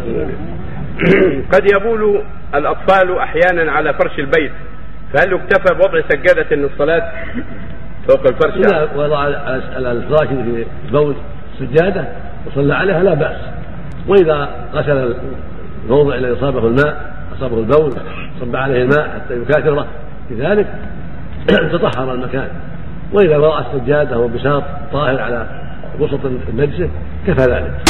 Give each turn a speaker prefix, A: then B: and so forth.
A: قد يبول الأطفال أحيانا على فرش البيت فهل يكتفى بوضع سجادة للصلاة فوق الفرش؟
B: إذا وضع على الفراش في بول سجادة وصلى عليها لا بأس. وإذا غسل الموضع الذي أصابه الماء أصابه البول صب عليه الماء حتى يكاثره بذلك تطهر المكان. وإذا وضع السجادة وبساط طاهر على وسط مجلسه كفى ذلك.